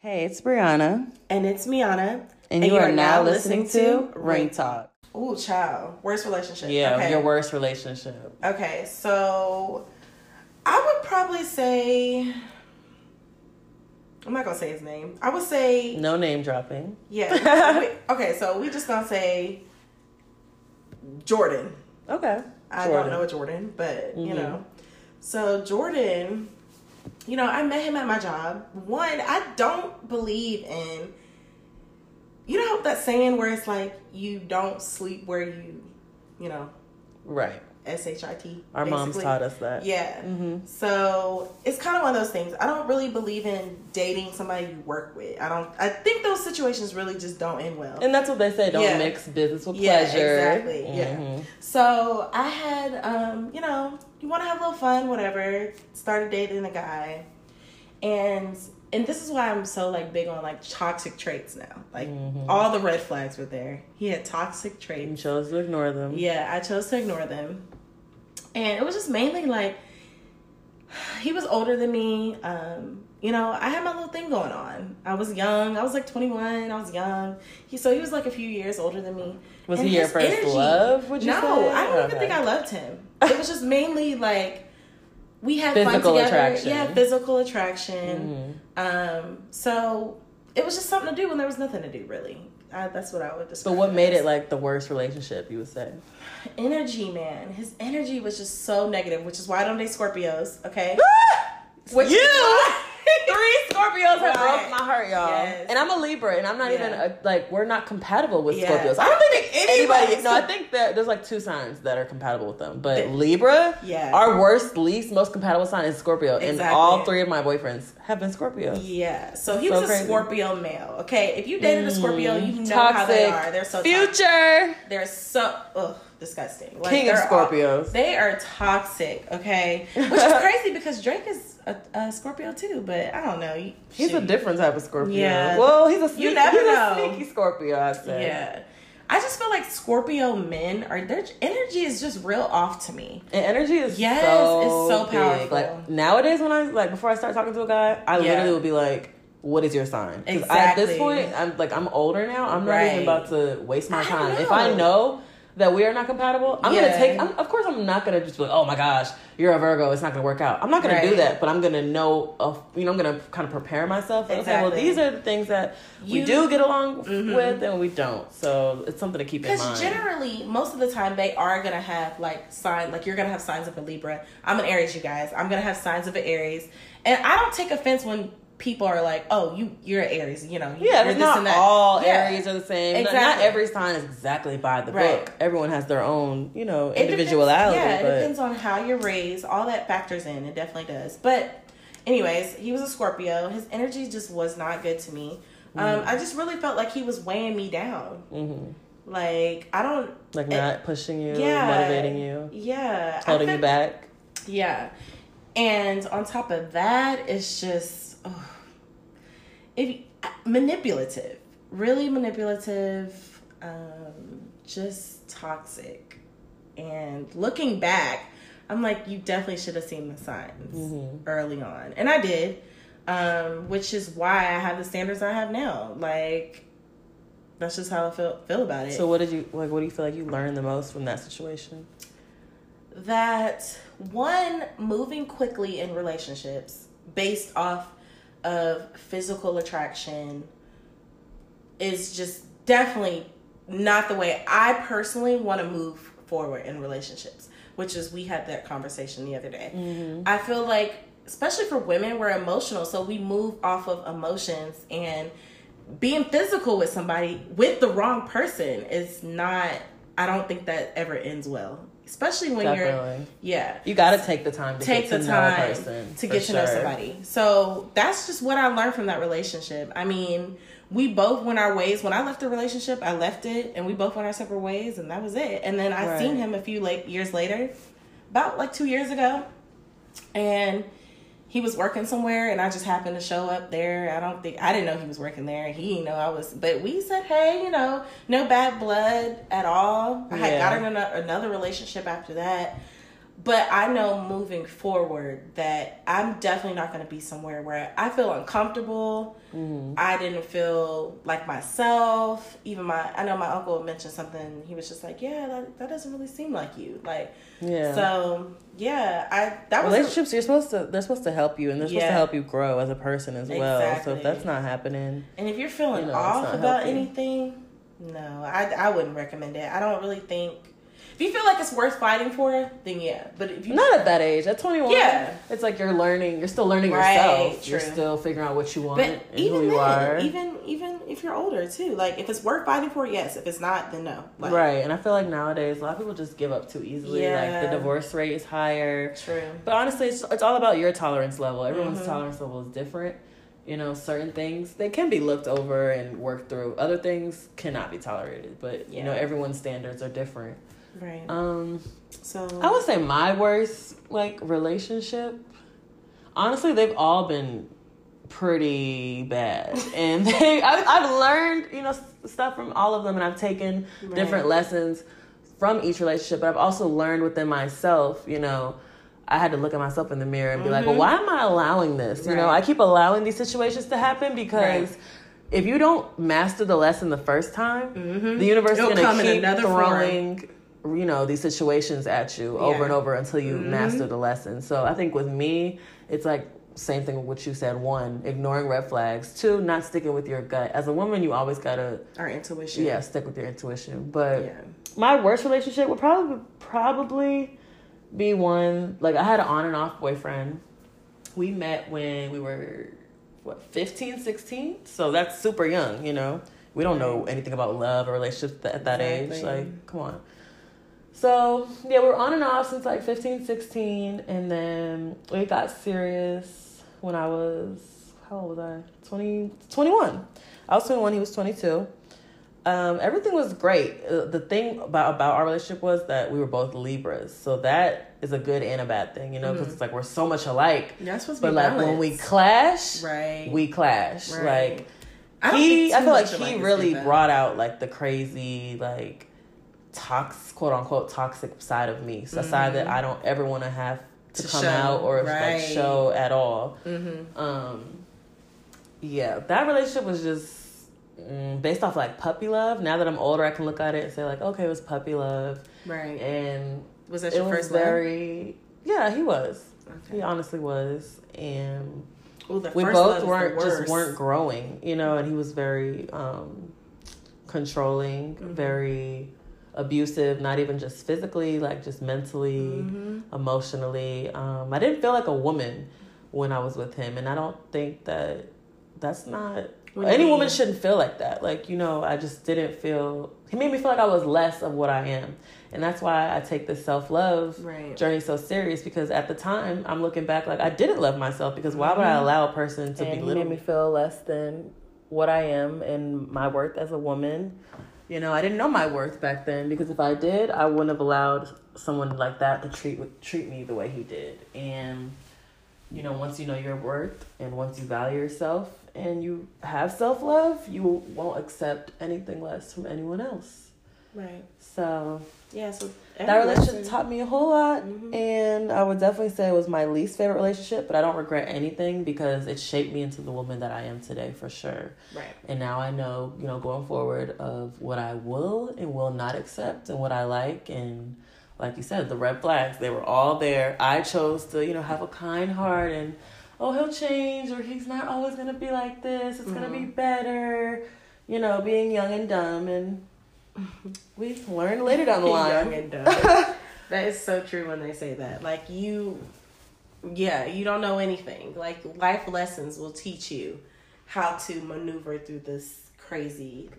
Hey, it's Brianna. And it's Miana. And, you, are, now listening, to Ring Talk. Ooh, child. Worst relationship. Yeah, Okay. your worst relationship. Okay, so I would probably say I'm not gonna say his name. I would say No name dropping. yeah. we- okay, so we just gonna say Jordan. Okay. I Jordan. don't know what Jordan, but you Mhm. know. So Jordan, you know, I met him at my job. One, I don't believe in you know that saying where it's like you don't sleep where you, you know, Right. S H I T. Our moms basically. taught us that. Yeah. hmm So it's kind of one of those things. I don't really believe in dating somebody you work with. I don't. I think those situations really just don't end well. And that's what they say. Don't Yeah. mix business with Yeah, pleasure. exactly, yeah. Mhm. So I had, um, you know, you want to have a little fun, whatever. Started dating a guy, and and this is why I'm so like big on like toxic traits now. Like Mhm. all the red flags were there. He had toxic You traits. chose to ignore them. Yeah, I chose to ignore them, and it was just mainly like he was older than me. Um, you know, I had my little thing going on. I was young. I was like 21. I was young. He so he was like a few years older than me. Was And he your first energy- love? Would you no, say? I don't even think I loved him. It was just mainly like we had Physical fun together. attraction. Yeah, physical attraction. Mhm. Um, so it was just something to do when there was nothing to do, really. I, that's what I would So But what made it like the worst relationship? You would say. energy, man? His energy was just so negative, which is why I don't date Scorpios. Okay, which You! Three Scorpios have Right. broke my heart, y'all. Yes. And I'm a Libra, and I'm not even a, like we're not compatible with Yeah. Scorpios. I don't think anybody. anybody's- No, I think that there's like two signs that are compatible with them, but The- Libra, Yeah. our worst, least, most compatible sign is Scorpio, and all three of my boyfriends have been Scorpio. Yeah, so he So was a. Scorpio male. Okay, if you dated a Scorpio, you know how they mm, are. They're so toxic. future They're so ugh, disgusting. Like, king of they're all- Scorpios. they are toxic. Okay, which is crazy because Drake is a, a Scorpio too. But I don't know. You- He's a different type of Scorpio. Yeah. Well, he's a sneaky, never he's know. a sneaky Scorpio. I'd say. Yeah. I just feel like Scorpio men are their energy is just real off to me. And energy is Yes, so it's so big. powerful. Like nowadays, when I like before I start talking to a guy, I Yeah. literally will be like, "What is your sign?" 'Cause I, at this point, I'm like, I'm older now. I'm not Right. even about to waste my I time. If. I know that we are not compatible, I'm Yeah. gonna take. I'm, of course, I'm not gonna just be like, "Oh my gosh, you're a Virgo. It's not gonna work out." I'm not gonna Right. do that. But I'm gonna know. Of, you know, I'm gonna kind of prepare myself. and say, well, these are the things that we do get along Mhm. with, and we don't. So it's something to keep in mind. Because generally, most of the time, they are gonna have like sign, like you're gonna have signs of a Libra. I'm an Aries, you guys. I'm gonna have signs of an Aries, and I don't take offense when people are like, "Oh, you you're an Aries," you know. Yeah, you're this not and that. all Yeah. Aries are the same. Not- Not every sign is exactly by the Right. book. Everyone has their own, you know, It depends- individuality. yeah, it depends on how you're raised. All that factors in. It definitely does. But, anyways, he was a Scorpio. His energy just was not good to me. Um, I just really felt like he was weighing me down. Mhm. Like I don't. like it- not pushing you, yeah, motivating you, Yeah, holding you back. Yeah, and on top of that, it's just ugh, if manipulative, really manipulative, um, just toxic. And looking back, I'm like, you definitely should have seen the signs Mhm. early on, and I did, um, which is why I have the standards I have now. Like, that's just how I feel feel about it. So what did you like? What do you feel like you learned the most from that situation? That one moving quickly in relationships based off of physical attraction is just definitely not the way I personally want to move forward in relationships, which is we had that conversation the other day. Mm-hmm. I feel like especially for women we're emotional, so we move off of emotions and being physical with somebody with the wrong person is not I don't think that ever ends well. Especially when you're Definitely. yeah You got to take the time to take get the to know a time person to get to know somebody. So that's just what I learned from that relationship. I mean, we both went our ways. When I left the relationship, I left it, and we both went our separate ways, and that was it. And then I Right. seen him a few late years later, about like two years ago, and he was working somewhere, and I just happened to show up there. I don't think I didn't know he was working there. He didn't know I was, but we said, hey, you know, no bad blood at all. I had gotten another relationship after that. But I know moving forward that I'm definitely not going to be somewhere where I feel uncomfortable. Mm-hmm. I didn't feel like myself. Even my, I know my uncle mentioned something. He was just like, "Yeah, that, that doesn't really seem like you." Like, Yeah. so yeah, I that was a- relationships you're supposed to they're supposed to help you and they're supposed Yeah. to help you grow as a person as well so if that's not happening And if you're feeling You know, off about healthy. anything, no, I, I wouldn't recommend it. I don't really think if you feel like it's worth fighting for, then yeah. But if you not at that age at 21 Yeah. it's like you're learning you're still learning Right, yourself you're still figuring out what you want but and even who you then, are even even if you're older too, like if it's worth fighting for, yes. If it's not, then no. Like, right and i feel like nowadays a lot of people just give up too easily Yeah. like the divorce rate is higher True. but honestly it's, it's all about your tolerance level everyone's Mhm. tolerance level is different you know certain things they can be looked over and worked through other things cannot be tolerated but you know everyone's standards are different Right. um so I would say my worst like relationship. Honestly, they've all been pretty bad, and they I've, I've learned you know stuff from all of them, and I've taken Right. different lessons from each relationship. But I've also learned within myself, you know. I had to look at myself in the mirror and be like, well, why am I allowing this? You know, Mm-hmm. I keep allowing these situations to happen because Right. if you don't master the lesson the first time, the universe It'll is going come to keep another form. You know, these situations at you over and over until you Mhm. master the lesson. So I think with me, it's like same thing with what you said. One, ignoring red flags. Two, not sticking with your gut. As a woman, you always gotta our intuition. yeah stick with your intuition. But Yeah. my worst relationship would probably probably be one like I had an on and off boyfriend. We met when we were what 15, 16? So that's super young, you know. We don't know anything about love or relationships at that age. Like, come on. So, yeah, we were on and off since like 15, 16 and then we got serious when I was how old was I? 20 21. I was 21, he was 22. Um, everything was great. Uh, the thing about about our relationship was that we were both Libras, so that is a good and a bad thing, you know, because it's like we're so much alike. Supposed to But like when we clash, right. we clash. Right. Like I don't he, I feel like he really brought out like the crazy, like tox, quote unquote, toxic side of me. So a side that I don't ever want to have to, To come show, out or right. like show at all. Mhm. Um, yeah, that relationship was just mm, based off like puppy love. Now that I'm older, I can look at it and say like, okay, it was puppy love, Right. and Was that your was first love? very. Yeah, he was. Okay. He honestly was, and Ooh, we both love weren't just weren't growing, you know. And he was very um, controlling, Mm-hmm. very abusive. Not even just physically, like just mentally, Mhm. emotionally. Um, I didn't feel like a woman when I was with him, and I don't think that that's not. What Any woman shouldn't feel like that. Like you know, I just didn't feel. He made me feel like I was less of what I am, and that's why I take this self love Right. journey so serious because at the time I'm looking back like I didn't love myself because why would I allow a person to Mm-hmm. And he belittle made me feel less than what I am and my worth as a woman. You know, I didn't know my worth back then because if I did, I wouldn't have allowed someone like that to treat treat me the way he did. And you know, once you know your worth and once you value yourself and you have self love, you won't accept anything less from anyone else. Right. So Yeah. So that relationship lesson- taught me a whole lot Mhm. and i would definitely say it was my least favorite relationship but i don't regret anything because it shaped me into the woman that i am today for sure Right. and now i know you know going forward of what i will and will not accept and what i like and like you said the red flags they were all there i chose to you know have a kind heart and oh he'll change or he's not always going to be like this it's going to be better you know being young and dumb and we learned later down the line Young and dumb. that is so true when they say that. Like you, yeah, you don't know anything. Like life lessons will teach you how to maneuver through this crazy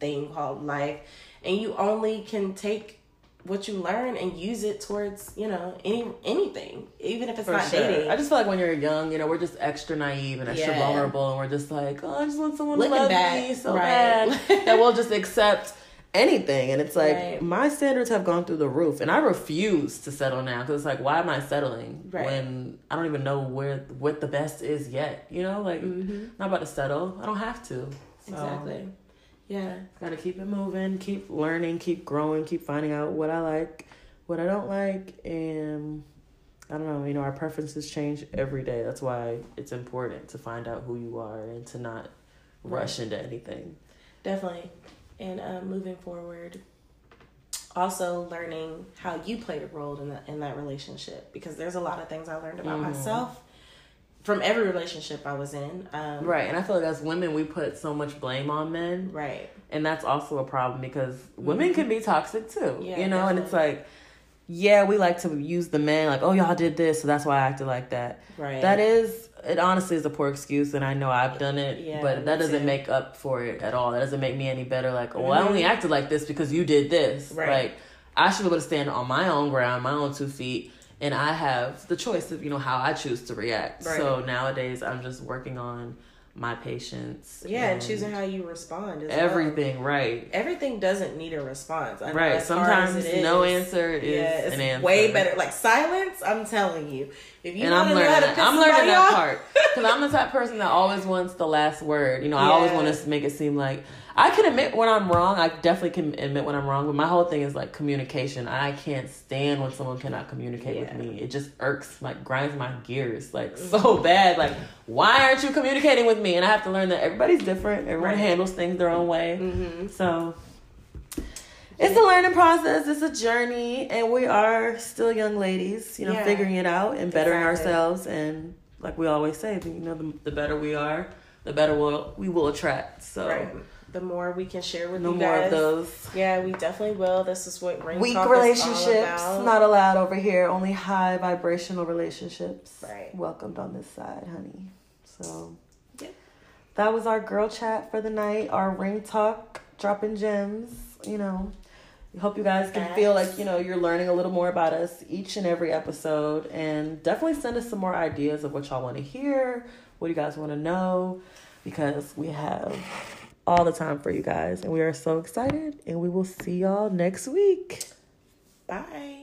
thing called life, and you only can take what you learn and use it towards you know any anything, even if it's For not sure. dating. I just feel like when you're young, you know, we're just extra naive and extra Yeah. vulnerable, and we're just like, oh, I just want someone Looking to love back, me so right. bad that we'll just accept anything. And it's like Right. my standards have gone through the roof, and I refuse to settle now because it's like, why am I settling Right. when I don't even know where what the best is yet? You know, like Mhm. not about to settle. I don't have to. So, Exactly. Yeah. Got to keep it moving, keep learning, keep growing, keep finding out what I like, what I don't like, and I don't know. You know, our preferences change every day. That's why it's important to find out who you are and to not rush Right. into anything. Definitely. And uh, moving forward, also learning how you played a role in that in that relationship because there's a lot of things I learned about Mhm. myself from every relationship I was in. Um, Right, and I feel like as women, we put so much blame on men, Right. and that's also a problem because women can be toxic too. Yeah, you know, and it's like, yeah, we like to use the men like, oh, y'all did this, so that's why I acted like that. Right. That is, it honestly is a poor excuse, and I know I've done it, Yeah, but that doesn't too. make up for it at all. That doesn't make me any better. Like, oh, I Mhm. only acted like this because you did this. Right. Like, I should be able to stand on my own ground, my own two feet, and I have the choice of you know how I choose to react. Right. So nowadays, I'm just working on my patience. Yeah, and choosing how you respond. As well. everything right. Everything doesn't need a response. I Right. Sometimes no is, answer is yeah, it's an answer. way better. Like silence, I'm telling you. If you and I'm know learning how to that. I'm learning that off, part because I'm the type of person that always wants the last word. You know, I always want to make it seem like I can admit when I'm wrong. I definitely can admit when I'm wrong. But my whole thing is like communication. I can't stand when someone cannot communicate Yeah. with me. It just irks, like grinds my gears, like so bad. Like, why aren't you communicating with me? And I have to learn that everybody's different. Everyone Right. handles things their own way. Mhm. So it's a learning process. It's a journey, and we are still young ladies, you know, Yeah. figuring it out and bettering Exactly. ourselves. And like we always say, you know, the, the better we are, the better we'll, we will attract. So right. The more we can share with no you more guys, of those Yeah, we definitely will. This is what Ring weak Talk is all relationships. Not allowed over here. Only high vibrational relationships. Right. Welcomed on this side, honey. So. That was our girl chat for the night. Our ring talk, dropping gems. You know, hope you guys can feel like you know you're learning a little more about us each and every episode, and definitely send us some more ideas of what y'all want to hear, what you guys want to know, because we have all the time for you guys, and we are so excited. And we will see y'all next week. Bye.